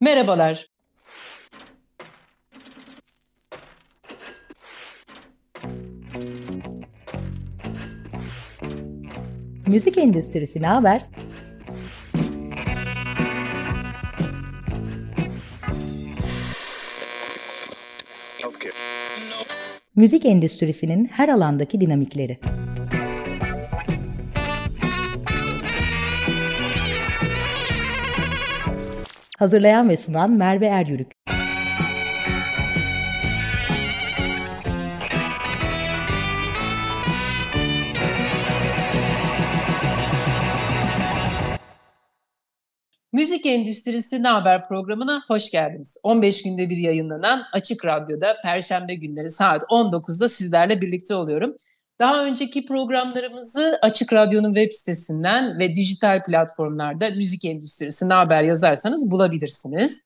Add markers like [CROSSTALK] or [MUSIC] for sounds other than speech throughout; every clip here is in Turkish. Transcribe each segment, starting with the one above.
Merhabalar. Müzik endüstrisi ne haber? Müzik endüstrisinin her alandaki dinamikleri. Hazırlayan ve sunan Merve Eryürük. Müzik Endüstrisi Ne Haber programına hoş geldiniz. 15 günde bir yayınlanan Açık Radyo'da Perşembe günleri saat 19'da sizlerle birlikte oluyorum. Daha önceki programlarımızı Açık Radyo'nun web sitesinden ve dijital platformlarda Müzik Endüstrisi Ne Haber yazarsanız bulabilirsiniz.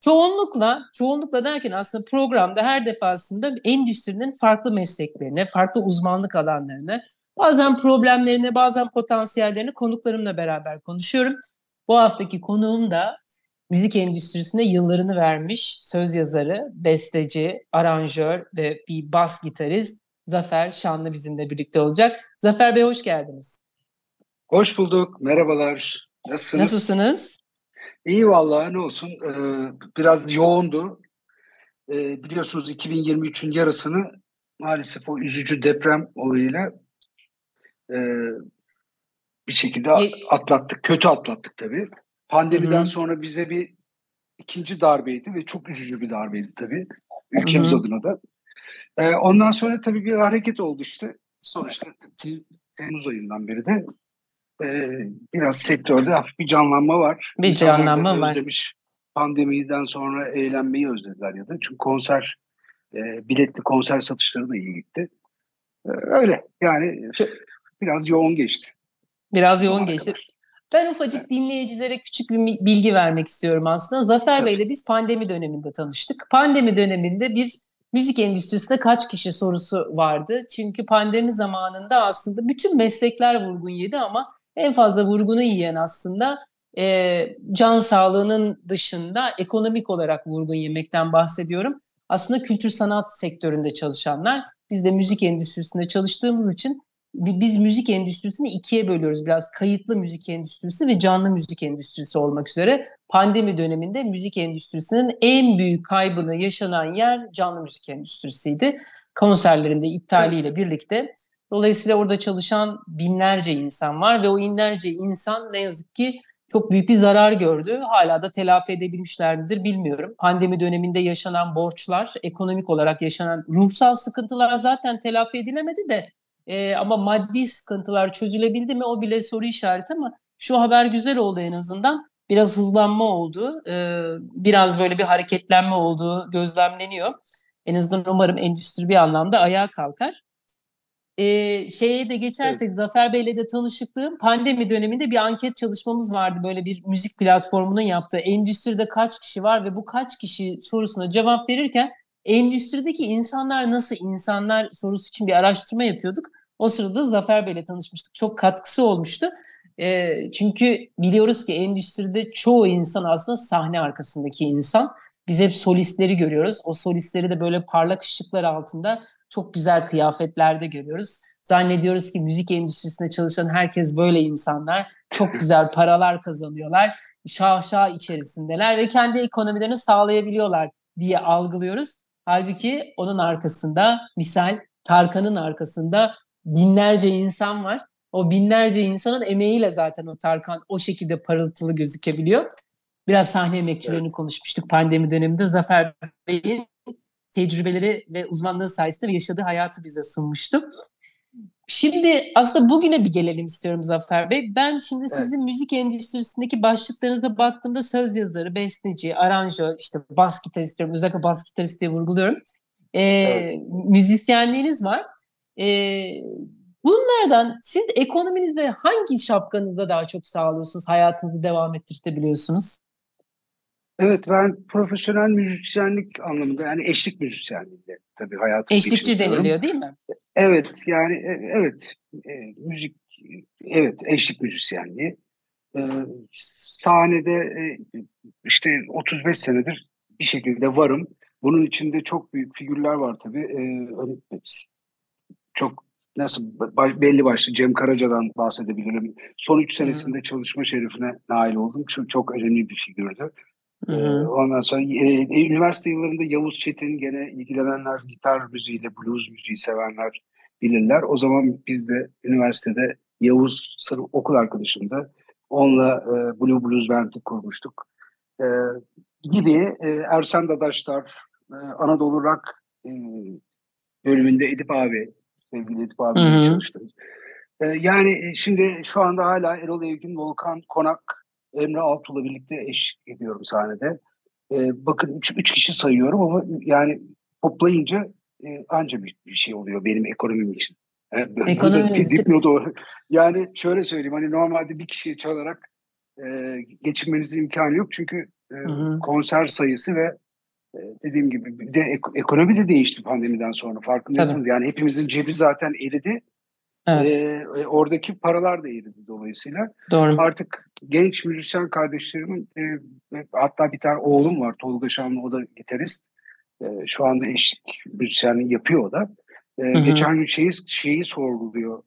Çoğunlukla, çoğunlukla derken aslında programda her defasında endüstrinin farklı mesleklerine, farklı uzmanlık alanlarına, bazen problemlerine, bazen potansiyellerini konuklarımla beraber konuşuyorum. Bu haftaki konuğum da müzik endüstrisine yıllarını vermiş söz yazarı, besteci, aranjör ve bir bas gitarist Zafer Şanlı bizimle birlikte olacak. Zafer Bey hoş geldiniz. Hoş bulduk. Merhabalar. Nasılsınız? Nasılsınız? İyi vallahi ne olsun. Ee, biraz yoğundu. Ee, biliyorsunuz 2023'ün yarısını maalesef o üzücü deprem olayıyla e, bir şekilde atlattık. Kötü atlattık tabii. Pandemiden Hı-hı. sonra bize bir ikinci darbeydi ve çok üzücü bir darbeydi tabii. Ülkemiz Hı-hı. adına da. Ee, ondan sonra tabii bir hareket oldu işte. Sonuçta Temmuz ayından beri de e, biraz sektörde hafif bir canlanma var. Bir canlanma var. Özlemiş. Pandemiden sonra eğlenmeyi özlediler ya da. Çünkü konser, e, biletli konser satışları da iyi gitti. E, öyle yani Çok... biraz yoğun geçti. Biraz yoğun geçti. Kadar. Ben ufacık dinleyicilere küçük bir bilgi vermek istiyorum aslında. Zafer Bey ile biz pandemi döneminde tanıştık. Pandemi döneminde bir müzik endüstrisinde kaç kişi sorusu vardı. Çünkü pandemi zamanında aslında bütün meslekler vurgun yedi ama en fazla vurgunu yiyen aslında e, can sağlığının dışında ekonomik olarak vurgun yemekten bahsediyorum. Aslında kültür sanat sektöründe çalışanlar. Biz de müzik endüstrisinde çalıştığımız için biz müzik endüstrisini ikiye bölüyoruz biraz. Kayıtlı müzik endüstrisi ve canlı müzik endüstrisi olmak üzere. Pandemi döneminde müzik endüstrisinin en büyük kaybını yaşanan yer canlı müzik endüstrisiydi. Konserlerinde iptaliyle birlikte. Dolayısıyla orada çalışan binlerce insan var ve o binlerce insan ne yazık ki çok büyük bir zarar gördü. Hala da telafi edebilmişler midir bilmiyorum. Pandemi döneminde yaşanan borçlar, ekonomik olarak yaşanan ruhsal sıkıntılar zaten telafi edilemedi de e, ama maddi sıkıntılar çözülebildi mi o bile soru işareti ama şu haber güzel oldu en azından. Biraz hızlanma oldu, e, biraz böyle bir hareketlenme olduğu gözlemleniyor. En azından umarım endüstri bir anlamda ayağa kalkar. Ee, şeye de geçersek evet. Zafer Bey'le de tanışıklığım pandemi döneminde bir anket çalışmamız vardı. Böyle bir müzik platformunun yaptığı endüstride kaç kişi var ve bu kaç kişi sorusuna cevap verirken endüstrideki insanlar nasıl insanlar sorusu için bir araştırma yapıyorduk. O sırada Zafer Bey'le tanışmıştık. Çok katkısı olmuştu. E, çünkü biliyoruz ki endüstride çoğu insan aslında sahne arkasındaki insan. Biz hep solistleri görüyoruz. O solistleri de böyle parlak ışıklar altında çok güzel kıyafetlerde görüyoruz. Zannediyoruz ki müzik endüstrisinde çalışan herkes böyle insanlar. Çok güzel paralar kazanıyorlar. Şahşa içerisindeler ve kendi ekonomilerini sağlayabiliyorlar diye algılıyoruz. Halbuki onun arkasında misal Tarkan'ın arkasında binlerce insan var. O binlerce insanın emeğiyle zaten o Tarkan o şekilde parıltılı gözükebiliyor. Biraz sahne emekçilerini evet. konuşmuştuk pandemi döneminde. Zafer Bey'in tecrübeleri ve uzmanlığı sayesinde yaşadığı hayatı bize sunmuştu. Şimdi aslında bugüne bir gelelim istiyorum Zafer Bey. Ben şimdi evet. sizin müzik endüstrisindeki başlıklarınıza baktığımda söz yazarı, besteci, aranjör, işte bas gitarist diyorum. Özellikle bas gitarist diye vurguluyorum. Ee, evet. Müzisyenliğiniz var. Ee, bunlardan siz ekonominizde hangi şapkanızda daha çok sağlıyorsunuz, hayatınızı devam ettirtebiliyorsunuz? Evet ben profesyonel müzisyenlik anlamında yani eşlik müzisyenliğinde tabii hayatım Eşlikçi deniliyor değil mi? Evet yani e, evet e, müzik evet eşlik müzisyenliği E, sahnede e, işte 35 senedir bir şekilde varım. Bunun içinde çok büyük figürler var tabii. E, çok nasıl belli başlı Cem Karaca'dan bahsedebilirim. Son üç senesinde çalışma şerefine nail oldum. Çok, çok önemli bir figürdü. Hı hı. Ondan sonra e, üniversite yıllarında Yavuz Çetin gene ilgilenenler gitar müziğiyle blues müziği sevenler bilirler. O zaman biz de üniversitede Yavuz Sarı okul arkadaşımda onunla e, Blue Blues Band'i kurmuştuk. E, gibi e, Ersen Dadaşlar, e, Anadolu Rock e, bölümünde Edip abi, sevgili Edip abiyle çalıştım. E, yani şimdi şu anda hala Erol Evgin, Volkan Konak, Emre Altuğ'la birlikte eşlik ediyorum sahnede. E, bakın üç, üç kişi sayıyorum ama yani toplayınca e, anca bir, bir şey oluyor benim ekonomim için. Yani, Ekonominiz için. Yani şöyle söyleyeyim hani normalde bir kişiyi çalarak e, geçinmenizin imkanı yok çünkü e, konser sayısı ve e, dediğim gibi de ek, ekonomi de değişti pandemiden sonra farkındaysanız yani hepimizin cebi zaten eridi Evet. Ee, oradaki paralar da eridi dolayısıyla. Doğru. Artık genç müzisyen kardeşlerimin e, hatta bir tane oğlum var Tolga Şanlı o da gitarist. E, şu anda eşlik müzisyenliği yapıyor o da. E, hı hı. Geçen gün şeyi, şeyi sorguluyor.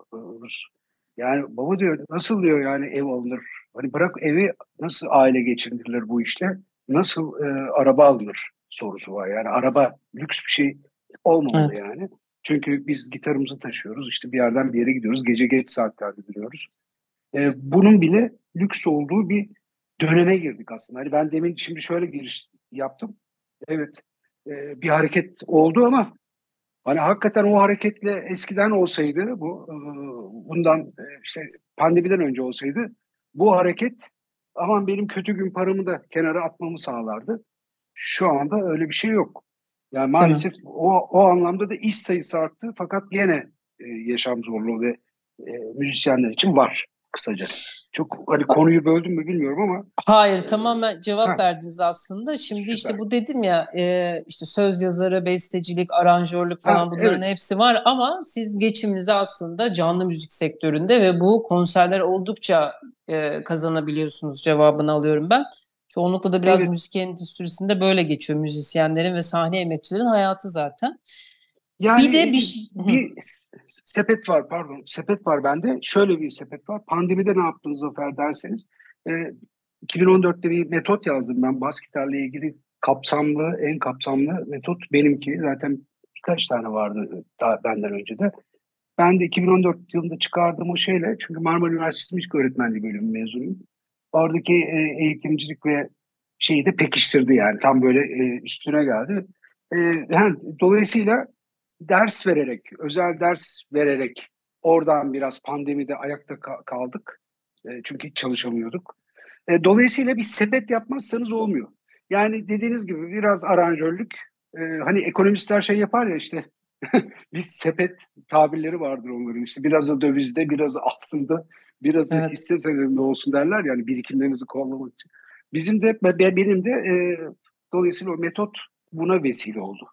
Yani baba diyor nasıl diyor yani ev alınır? Hani bırak evi nasıl aile geçindirilir bu işle? Nasıl e, araba alınır sorusu var. Yani araba lüks bir şey olmamalı evet. yani. Çünkü biz gitarımızı taşıyoruz. işte bir yerden bir yere gidiyoruz. Gece geç saatlerde duruyoruz. Ee, bunun bile lüks olduğu bir döneme girdik aslında. Hani ben demin şimdi şöyle giriş yaptım. Evet e, bir hareket oldu ama hani hakikaten o hareketle eskiden olsaydı bu e, bundan e, işte pandemiden önce olsaydı bu hareket aman benim kötü gün paramı da kenara atmamı sağlardı. Şu anda öyle bir şey yok. Yani maalesef o, o anlamda da iş sayısı arttı fakat yine e, yaşam zorluğu ve e, müzisyenler için var kısaca. Çok hani konuyu böldüm mü bilmiyorum ama. Hayır tamamen cevap ha. verdiniz aslında. Şimdi Süper. işte bu dedim ya e, işte söz yazarı, bestecilik, aranjörlük falan ha, bunların evet. hepsi var ama siz geçiminizi aslında canlı müzik sektöründe ve bu konserler oldukça e, kazanabiliyorsunuz cevabını alıyorum ben. Çoğunlukla da biraz evet. müzik endüstrisinde böyle geçiyor müzisyenlerin ve sahne emekçilerin hayatı zaten. Yani bir de bir, bir sepet var pardon sepet var bende. Şöyle bir sepet var. Pandemide ne yaptınız Zafer derseniz. E, 2014'te bir metot yazdım ben bas gitarla ilgili kapsamlı en kapsamlı metot benimki. Zaten birkaç tane vardı daha benden önce de. Ben de 2014 yılında çıkardığım o şeyle çünkü Marmara Üniversitesi Müzik Öğretmenliği bölümü mezunuyum oradaki e, eğitimcilik ve şeyi de pekiştirdi yani tam böyle e, üstüne geldi. E, yani, dolayısıyla ders vererek, özel ders vererek oradan biraz pandemide ayakta ka- kaldık. E, çünkü hiç çalışamıyorduk. E, dolayısıyla bir sepet yapmazsanız olmuyor. Yani dediğiniz gibi biraz aranjörlük. E, hani ekonomistler şey yapar ya işte [LAUGHS] bir sepet tabirleri vardır onların işte biraz da dövizde biraz da altında biraz evet. hisse senedinde olsun derler yani birikimlerinizi kollamak için. Bizim de benim de e, dolayısıyla o metot buna vesile oldu.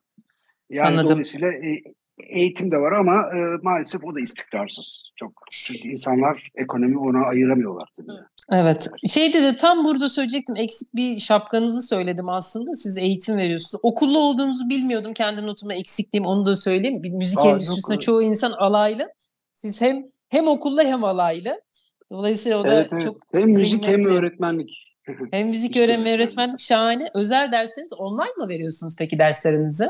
Yani Anladım. dolayısıyla e, eğitim de var ama e, maalesef o da istikrarsız. Çok çünkü insanlar ekonomi ona ayıramıyorlar tabii. Evet. Şeyde de tam burada söyleyecektim. Eksik bir şapkanızı söyledim aslında. Siz eğitim veriyorsunuz. Okullu olduğunuzu bilmiyordum. Kendi notuma eksikliğim onu da söyleyeyim. Bir müzik Aa, endüstrisinde çoğu insan alaylı. Siz hem hem okullu hem alaylı. Dolayısıyla o da evet, evet. çok hem müzik hem öğretmenlik. [LAUGHS] Hem müzik öğrenme öğretmenlik şahane. Özel derseniz online mı veriyorsunuz peki derslerinizi?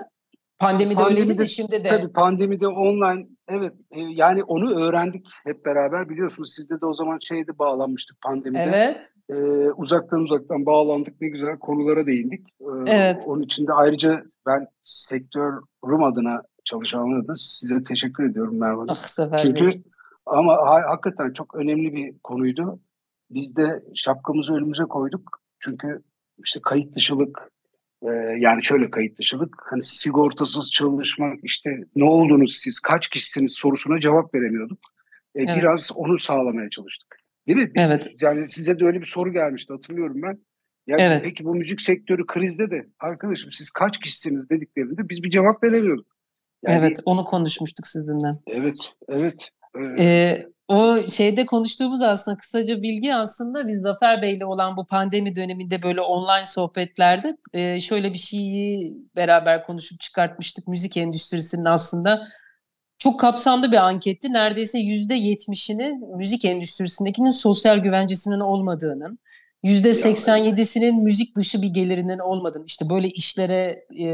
Pandemide, pandemide öyleydi de şimdi de. Tabii pandemide online evet e, yani onu öğrendik hep beraber biliyorsunuz sizde de o zaman şeyde bağlanmıştık pandemide. Evet. Ee, uzaktan uzaktan bağlandık ne güzel konulara değindik. Ee, evet. Onun için de ayrıca ben sektör Rum adına çalışanlara da size teşekkür ediyorum Merve Ah, Çünkü ama ha, hakikaten çok önemli bir konuydu. Biz de şapkamızı önümüze koyduk. Çünkü işte kayıt dışılık, e, yani şöyle kayıt dışılık, hani sigortasız çalışmak, işte ne oldunuz siz, kaç kişisiniz sorusuna cevap veremiyorduk. E, evet. Biraz onu sağlamaya çalıştık. Değil mi? Evet. Yani size de öyle bir soru gelmişti hatırlıyorum ben. Yani evet. Peki bu müzik sektörü krizde de arkadaşım siz kaç kişisiniz dediklerinde biz bir cevap veremiyorduk. Yani, evet onu konuşmuştuk sizinle. Evet, evet. Ee, o şeyde konuştuğumuz aslında kısaca bilgi aslında biz Zafer Bey'le olan bu pandemi döneminde böyle online sohbetlerde e, şöyle bir şeyi beraber konuşup çıkartmıştık. Müzik endüstrisinin aslında çok kapsamlı bir anketti. Neredeyse yüzde yetmişini müzik endüstrisindekinin sosyal güvencesinin olmadığının, yüzde seksen yedisinin müzik dışı bir gelirinin olmadığını, işte böyle işlere e,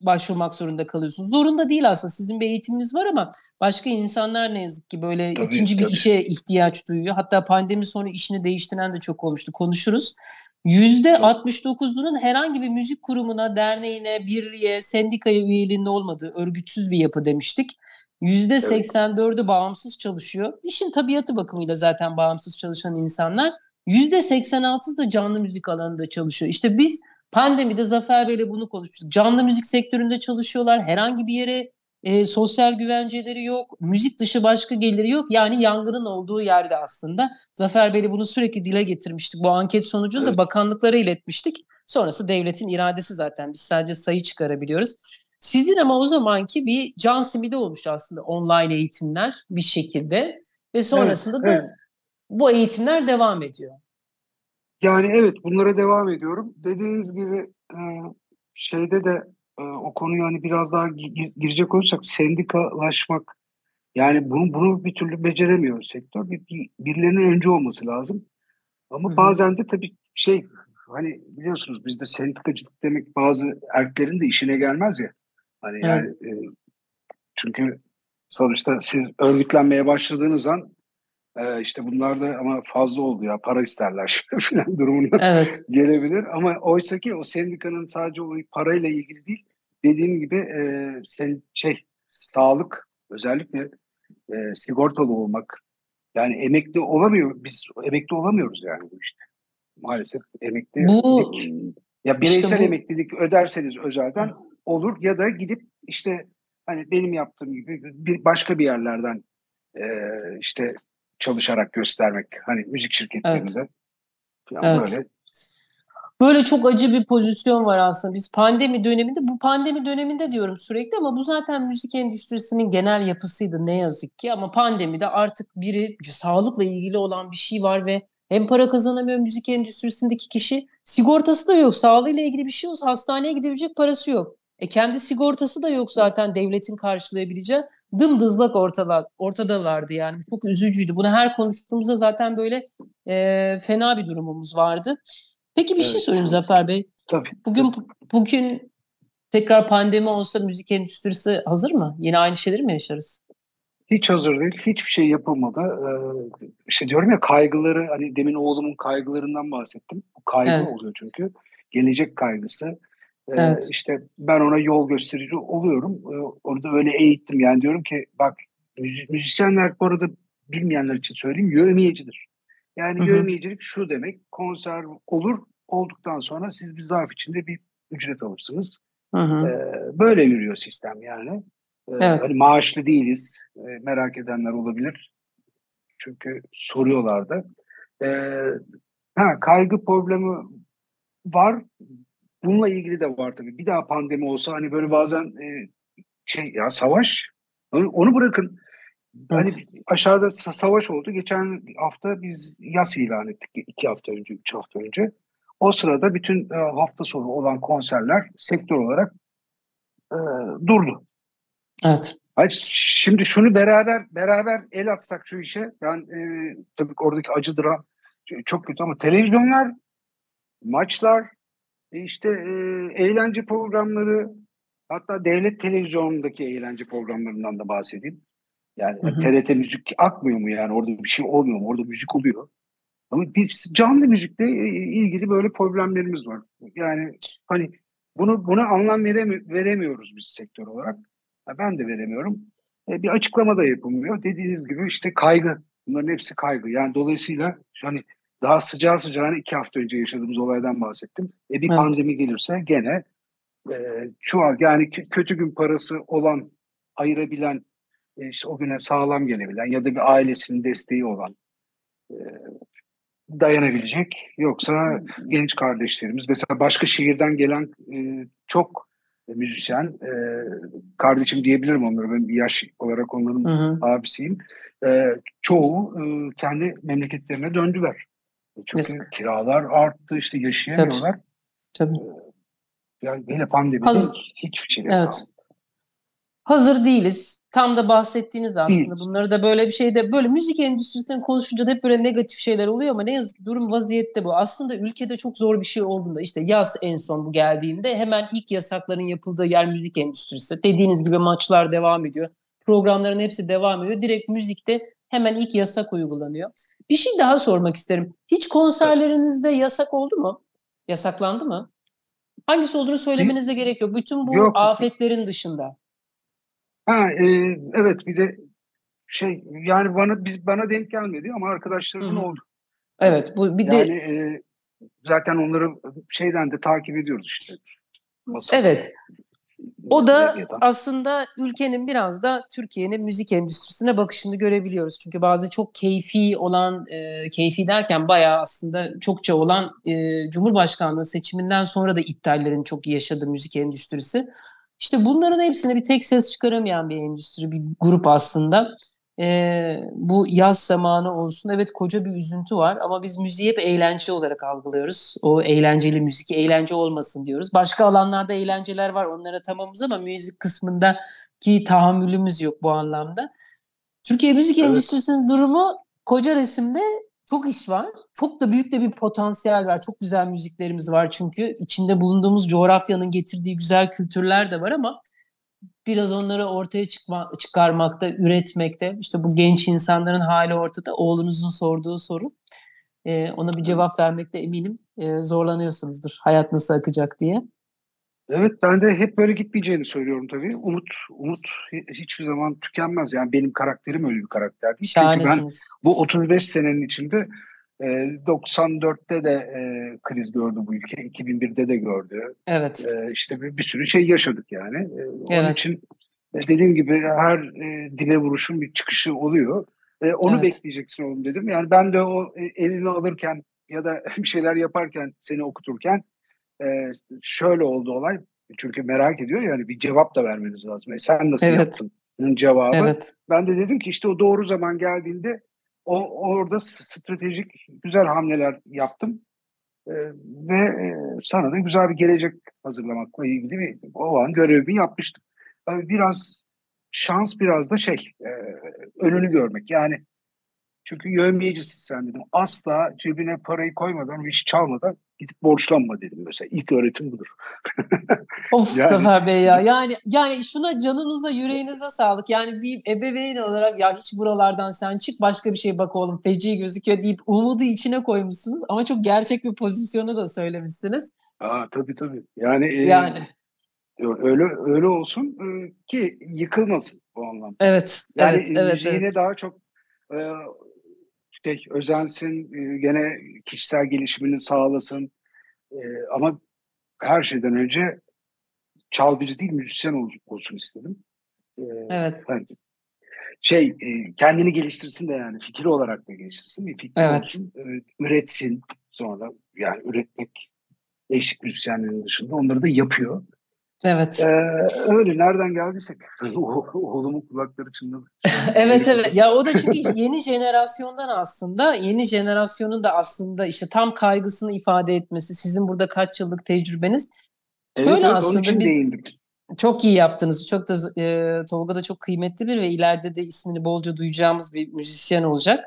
başvurmak zorunda kalıyorsunuz. Zorunda değil aslında. Sizin bir eğitiminiz var ama başka insanlar ne yazık ki böyle tabii, ikinci tabii. bir işe ihtiyaç duyuyor. Hatta pandemi sonu işini değiştiren de çok olmuştu. Konuşuruz. Yüzde 69'unun herhangi bir müzik kurumuna, derneğine, birliğe, sendikaya üyeliğinde olmadığı örgütsüz bir yapı demiştik. Yüzde 84'ü bağımsız çalışıyor. İşin tabiatı bakımıyla zaten bağımsız çalışan insanlar. Yüzde 86'sı da canlı müzik alanında çalışıyor. İşte biz pandemide Zafer Bey'le bunu konuştuk. Canlı müzik sektöründe çalışıyorlar. Herhangi bir yere e, sosyal güvenceleri yok. Müzik dışı başka geliri yok. Yani yangının olduğu yerde aslında. Zafer Bey'le bunu sürekli dile getirmiştik. Bu anket sonucunu evet. da bakanlıklara iletmiştik. Sonrası devletin iradesi zaten. Biz sadece sayı çıkarabiliyoruz. Sizin ama o zamanki bir can simidi olmuş aslında online eğitimler bir şekilde. Ve sonrasında evet, da evet. bu eğitimler devam ediyor. Yani evet bunlara devam ediyorum. Dediğiniz gibi e, şeyde de e, o konuyu hani biraz daha girecek olursak sendikalaşmak yani bunu bunu bir türlü beceremiyor sektör. Bir, bir, birilerinin önce olması lazım. Ama Hı-hı. bazen de tabii şey hani biliyorsunuz bizde sendikacılık demek bazı erklerin de işine gelmez ya. Hani evet. yani e, çünkü sonuçta siz örgütlenmeye başladığınız an e, işte bunlar da ama fazla oldu ya para isterler [LAUGHS] falan durumuna evet. gelebilir. Ama oysa ki o sendikanın sadece o parayla ilgili değil dediğim gibi e, sen şey sağlık özellikle e, sigortalı olmak yani emekli olamıyor biz emekli olamıyoruz yani bu işte maalesef emekli bu, ya bireysel işte bu, emeklilik öderseniz özelden olur ya da gidip işte hani benim yaptığım gibi bir başka bir yerlerden e, işte çalışarak göstermek hani müzik şirketlerinde evet. Böyle Böyle çok acı bir pozisyon var aslında. Biz pandemi döneminde, bu pandemi döneminde diyorum sürekli ama bu zaten müzik endüstrisinin genel yapısıydı ne yazık ki. Ama pandemide artık biri sağlıkla ilgili olan bir şey var ve hem para kazanamıyor müzik endüstrisindeki kişi, sigortası da yok, sağlığıyla ilgili bir şey olsa hastaneye gidebilecek parası yok. E kendi sigortası da yok zaten devletin karşılayabileceği. Dımdızlak ortalar, ortadalardı yani. Çok üzücüydü. Bunu her konuştuğumuzda zaten böyle e, fena bir durumumuz vardı. Peki bir şey evet. şey sorayım Zafer Bey. Tabii. Bugün bugün tekrar pandemi olsa müzik endüstrisi hazır mı? Yine aynı şeyleri mi yaşarız? Hiç hazır değil. Hiçbir şey yapılmadı. Ee, işte diyorum ya kaygıları hani demin oğlumun kaygılarından bahsettim. Bu kaygı evet. oluyor çünkü. Gelecek kaygısı. Ee, evet. İşte ben ona yol gösterici oluyorum. Ee, orada öyle eğittim. Yani diyorum ki bak müzisyenler bu arada bilmeyenler için söyleyeyim yövmiyecidir. Yani hı şu demek konser olur olduktan sonra siz bir zarf içinde bir ücret alırsınız. Hı hı. Ee, böyle yürüyor sistem yani. Ee, evet. Hani maaşlı değiliz. Ee, merak edenler olabilir. Çünkü soruyorlar da. Ee, ha, kaygı problemi var. Bununla ilgili de var tabii. Bir daha pandemi olsa hani böyle bazen e, şey ya savaş onu, onu bırakın. Hani aşağıda savaş oldu. Geçen hafta biz yas ilan ettik. iki hafta önce, üç hafta önce. O sırada bütün e, hafta sonu olan konserler sektör olarak e, durdu. Evet. Hayır, şimdi şunu beraber beraber el atsak şu işe. Ben e, tabii oradaki acı dram çok kötü ama televizyonlar, maçlar, işte e, eğlence programları, hatta devlet televizyonundaki eğlence programlarından da bahsedeyim. Yani hı hı. TRT müzik akmıyor mu yani orada bir şey olmuyor mu? Orada müzik oluyor. Ama biz canlı müzikle ilgili böyle problemlerimiz var. Yani hani bunu buna anlam veremi veremiyoruz biz sektör olarak. Ben de veremiyorum. E, bir açıklama da yapılmıyor. Dediğiniz gibi işte kaygı. Bunların hepsi kaygı. Yani dolayısıyla hani daha sıcağı sıcağına iki hafta önce yaşadığımız olaydan bahsettim. E bir evet. pandemi gelirse gene e, çuval yani kötü gün parası olan ayırabilen e, işte o güne sağlam gelebilen ya da bir ailesinin desteği olan e, dayanabilecek. Yoksa genç kardeşlerimiz mesela başka şehirden gelen e, çok müzisyen. E, kardeşim diyebilirim onlara. Ben yaş olarak onların Hı hı. abisiyim. E, çoğu e, kendi memleketlerine döndüler. Çünkü Yazık. kiralar arttı, işte yaşayamıyorlar. Tabii. Yani hele pandemide hiçbir şey Evet. kalmadı. Hazır değiliz. Tam da bahsettiğiniz aslında. Değiliz. Bunları da böyle bir şeyde böyle müzik endüstrisini konuşunca da hep böyle negatif şeyler oluyor ama ne yazık ki durum vaziyette bu. Aslında ülkede çok zor bir şey olduğunda işte yaz en son bu geldiğinde hemen ilk yasakların yapıldığı yer müzik endüstrisi. Dediğiniz gibi maçlar devam ediyor. Programların hepsi devam ediyor. Direkt müzikte hemen ilk yasak uygulanıyor. Bir şey daha sormak isterim. Hiç konserlerinizde yasak oldu mu? Yasaklandı mı? Hangisi olduğunu söylemenize gerek yok. Bütün bu Yok. afetlerin dışında. Ha, e, evet bir de şey yani bana biz bana denk gelmedi ama arkadaşlarımın Hı hı. oldu. Evet, bu bir de Yani e, zaten onları şeyden de takip ediyoruz işte. Masa- Evet. O da aslında ülkenin biraz da Türkiye'nin müzik endüstrisine bakışını görebiliyoruz. Çünkü bazı çok keyfi olan, e, keyfi derken bayağı aslında çokça olan e, Cumhurbaşkanlığı seçiminden sonra da iptallerin çok yaşadığı müzik endüstrisi. İşte bunların hepsine bir tek ses çıkaramayan bir endüstri, bir grup aslında. E, bu yaz zamanı olsun. Evet koca bir üzüntü var ama biz müziği hep eğlence olarak algılıyoruz. O eğlenceli müzik eğlence olmasın diyoruz. Başka alanlarda eğlenceler var onlara tamamız ama müzik kısmında ki tahammülümüz yok bu anlamda. Türkiye müzik Evet. endüstrisinin durumu koca resimde çok iş var. Çok da büyük de bir potansiyel var. Çok güzel müziklerimiz var çünkü içinde bulunduğumuz coğrafyanın getirdiği güzel kültürler de var ama biraz onları ortaya çıkma, çıkarmakta, üretmekte. İşte bu genç insanların hali ortada. Oğlunuzun sorduğu soru. Ee, ona bir cevap vermekte eminim e, zorlanıyorsunuzdur. Hayat nasıl akacak diye. Evet ben de hep böyle gitmeyeceğini söylüyorum tabii. Umut umut hi- hiçbir zaman tükenmez. Yani benim karakterim öyle bir karakter değil. Çünkü ben bu 35 senenin içinde e, 94'te de e, kriz gördü bu ülke. 2001'de de gördü. Evet. E, işte bir, bir sürü şey yaşadık yani. E, onun Evet. için dediğim gibi her e, dibe vuruşun bir çıkışı oluyor. E, onu Evet. bekleyeceksin oğlum dedim. Yani ben de o e, evimi alırken ya da [LAUGHS] bir şeyler yaparken seni okuturken e, şöyle oldu olay. Çünkü merak ediyor yani bir cevap da vermeniz lazım. E sen nasıl Evet. yaptın? cevabı. Evet. Ben de dedim ki işte o doğru zaman geldiğinde o orada stratejik güzel hamleler yaptım. Ee, ve e, sana da güzel bir gelecek hazırlamakla ilgili bir o an görevimi yapmıştım. Tabii biraz şans biraz da şey e, önünü görmek yani çünkü yövmeyecisin sen dedim. Asla cebine parayı koymadan iş çalmadan gidip borçlanma dedim mesela. İlk öğretim budur. [LAUGHS] Of Yani- Zafer Bey ya. Yani yani şuna canınıza, yüreğinize sağlık. Yani bir ebeveyn olarak ya hiç buralardan sen çık başka bir şey bak oğlum feci gözüküyor deyip umudu içine koymuşsunuz ama çok gerçek bir pozisyonu da söylemişsiniz. Aa, tabii tabii. Yani, e, Yani öyle öyle olsun e, ki yıkılmasın bu anlamda. evet, Yani evet, e, evet, müziğine evet. daha çok e, şey, özensin, e, gene kişisel gelişimini sağlasın. E, ama her şeyden önce çalgıcı değil müzisyen ol- olsun istedim. E, Evet. hani şey kendini geliştirsin de yani fikir olarak da geliştirsin bir fikri Evet. olsun üretsin sonra yani üretmek eşlik müzisyenlerin dışında onları da yapıyor. Evet. Ee, öyle nereden geldiysek [LAUGHS] O- oğlumun kulakları çınladı. [LAUGHS] Evet evet ya o da çünkü yeni jenerasyondan aslında yeni jenerasyonun da aslında işte tam kaygısını ifade etmesi sizin burada kaç yıllık tecrübeniz Evet, Şöyle evet, onun aslında için biz-. Çok iyi yaptınız. Çok da e, Tolga da çok kıymetli bir ve ileride de ismini bolca duyacağımız bir müzisyen olacak.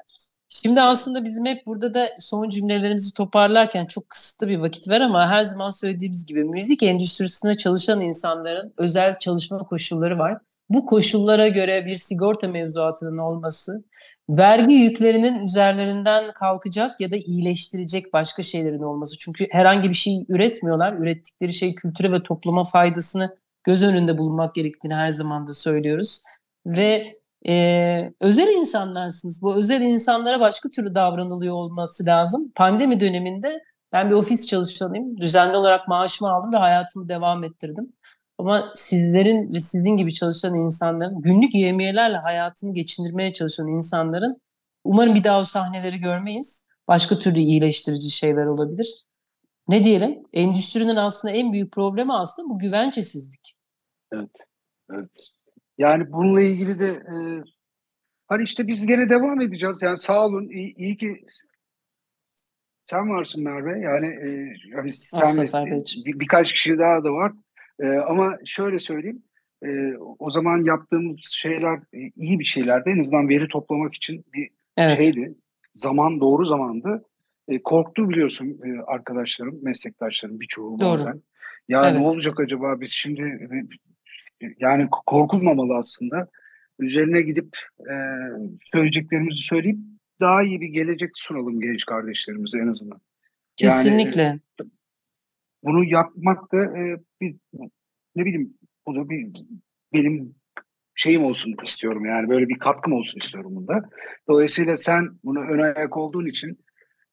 Şimdi aslında bizim hep burada da son cümlelerimizi toparlarken çok kısıtlı bir vakit var ama her zaman söylediğimiz gibi müzik endüstrisinde çalışan insanların özel çalışma koşulları var. Bu koşullara göre bir sigorta mevzuatının olması, vergi yüklerinin üzerlerinden kalkacak ya da iyileştirecek başka şeylerin olması. Çünkü herhangi bir şey üretmiyorlar. Ürettikleri şey kültüre ve topluma faydasını göz önünde bulunmak gerektiğini her zaman da söylüyoruz. Ve e, özel insanlarsınız. Bu özel insanlara başka türlü davranılıyor olması lazım. Pandemi döneminde ben bir ofis çalışanıyım. Düzenli olarak maaşımı aldım ve hayatımı devam ettirdim. Ama sizlerin ve sizin gibi çalışan insanların, günlük yevmiyelerle hayatını geçindirmeye çalışan insanların umarım bir daha o sahneleri görmeyiz. Başka türlü iyileştirici şeyler olabilir. ne diyelim endüstrinin aslında en büyük problemi aslında bu güvencesizlik. Evet. Evet. Yani bununla ilgili de e, hani işte biz gene devam edeceğiz. Yani sağ olun iyi, iyi ki sen varsın Merve. Yani e, yani sen ve bir, birkaç kişi daha da var. E, ama şöyle söyleyeyim. E, o zaman yaptığımız şeyler e, iyi bir şeylerdi. En azından veri toplamak için bir evet. şeydi. Zaman doğru zamandı. E, korktu biliyorsun e, arkadaşlarım, meslektaşlarım birçoğu Doğru. bazen. Ya evet. ne olacak acaba biz şimdi e, yani korkulmamalı aslında. Üzerine gidip e, söyleyeceklerimizi söyleyip daha iyi bir gelecek sunalım genç kardeşlerimize en azından. Kesinlikle. Yani, bunu yapmak da e, bir ne bileyim bu da bir benim şeyim olsun istiyorum yani böyle bir katkım olsun istiyorum bunda. Dolayısıyla sen buna ön ayak olduğun için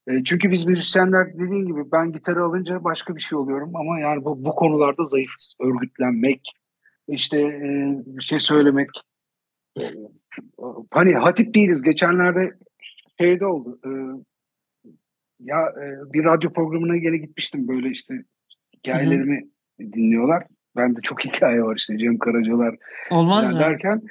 e, çünkü biz müzisyenler dediğin gibi ben gitarı alınca başka bir şey oluyorum ama yani bu, bu konularda zayıfız. Örgütlenmek, işte e, bir şey söylemek. E, hani hatip değiliz. Geçenlerde şeyde oldu. E, ya e, bir radyo programına gene gitmiştim böyle işte hikayelerimi Hı-hı. dinliyorlar. Ben de çok [LAUGHS] hikaye var işte Cem Karacalar Olmaz mı? derken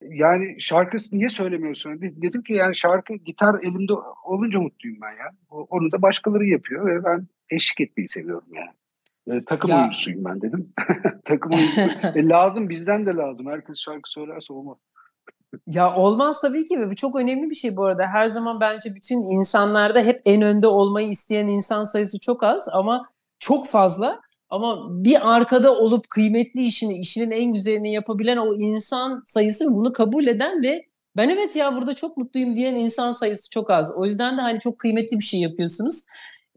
yani şarkısı niye söylemiyorsun? Dedim ki yani şarkı gitar elimde olunca mutluyum ben ya. Onu da başkaları yapıyor ve ben eşlik etmeyi seviyorum yani. E, takım ya. oyuncusuyum ben dedim. [LAUGHS] takım oyuncusu. [LAUGHS] e, lazım bizden de lazım. Herkes şarkı söylerse olmaz. Ya olmaz tabii ki. Bu çok önemli bir şey bu arada. Her zaman bence bütün insanlarda hep en önde olmayı isteyen insan sayısı çok az ama çok fazla. Ama bir arkada olup kıymetli işini, işinin en güzelini yapabilen o insan sayısı bunu kabul eden ve ben evet ya burada çok mutluyum diyen insan sayısı çok az. O yüzden de hani çok kıymetli bir şey yapıyorsunuz.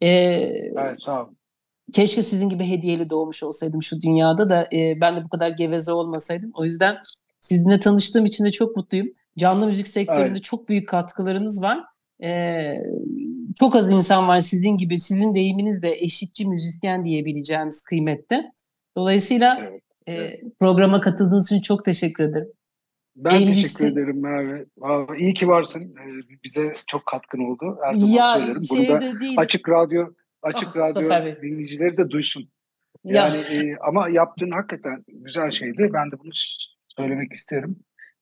Ee, evet sağ olun. Keşke sizin gibi hediyeli doğmuş olsaydım şu dünyada da e, ben de bu kadar geveze olmasaydım. O yüzden sizinle tanıştığım için de çok mutluyum. Canlı müzik sektöründe evet. çok büyük katkılarınız var. Ee, çok az insan var sizin gibi, sizin deyiminizle eşlikçi müzisyen diyebileceğimiz kıymette. Dolayısıyla evet, e, evet. programa katıldığınız için çok teşekkür ederim. Ben Endüstri... teşekkür ederim Merve. Vallahi iyi ki varsın. Ee, bize çok katkın oldu. Her zaman ya, söylerim. Şey Burada de değil. açık radyo açık oh, radyo dinleyicileri de duysun. Yani ya. e, ama yaptığın hakikaten güzel şeydi. Ben de bunu söylemek isterim.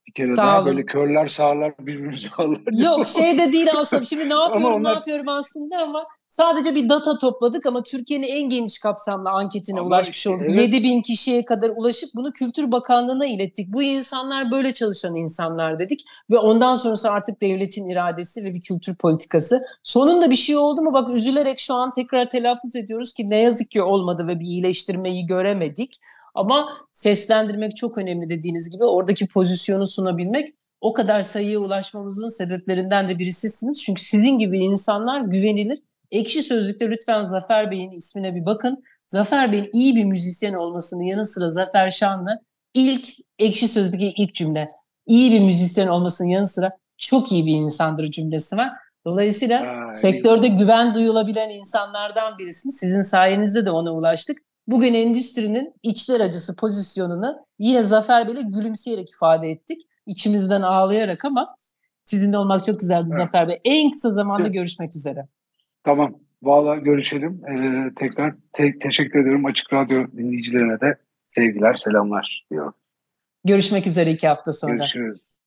Bir kere Sağ daha olun. böyle körler sağlar birbirimizi [LAUGHS] ağlar. Yok şey de değil aslında. Şimdi ne yapıyorum onlar... ne yapıyorum aslında ama sadece bir data topladık ama Türkiye'nin en geniş kapsamlı anketine ama ulaşmış olduk. Evet. 7 bin kişiye kadar ulaşıp bunu Kültür Bakanlığı'na ilettik. Bu insanlar böyle çalışan insanlar dedik ve ondan sonrası artık devletin iradesi ve bir kültür politikası. Sonunda bir şey oldu mu bak üzülerek şu an tekrar telaffuz ediyoruz ki ne yazık ki olmadı ve bir iyileştirmeyi göremedik. Ama seslendirmek çok önemli dediğiniz gibi oradaki pozisyonu sunabilmek o kadar sayıya ulaşmamızın sebeplerinden de birisisiniz. Çünkü sizin gibi insanlar güvenilir. Ekşi Sözlük'te lütfen Zafer Bey'in ismine bir bakın. Zafer Bey'in iyi bir müzisyen olmasının yanı sıra Zafer Şanlı ilk Ekşi Sözlük'teki ilk cümle. İyi bir müzisyen olmasının yanı sıra çok iyi bir insandır cümlesi var. Dolayısıyla Aa, sektörde iyi. güven duyulabilen insanlardan birisiniz. Sizin sayenizde de ona ulaştık bugün endüstrinin içler acısı pozisyonunu yine Zafer Bey'le gülümseyerek ifade ettik. İçimizden ağlayarak ama sizinle olmak çok güzeldi evet. Zafer Bey. En kısa zamanda evet. görüşmek üzere. Tamam. Valla görüşelim. Ee, tekrar te- teşekkür ederim. Açık Radyo dinleyicilerine de sevgiler, selamlar diyor. Görüşmek üzere iki hafta sonra. Görüşürüz.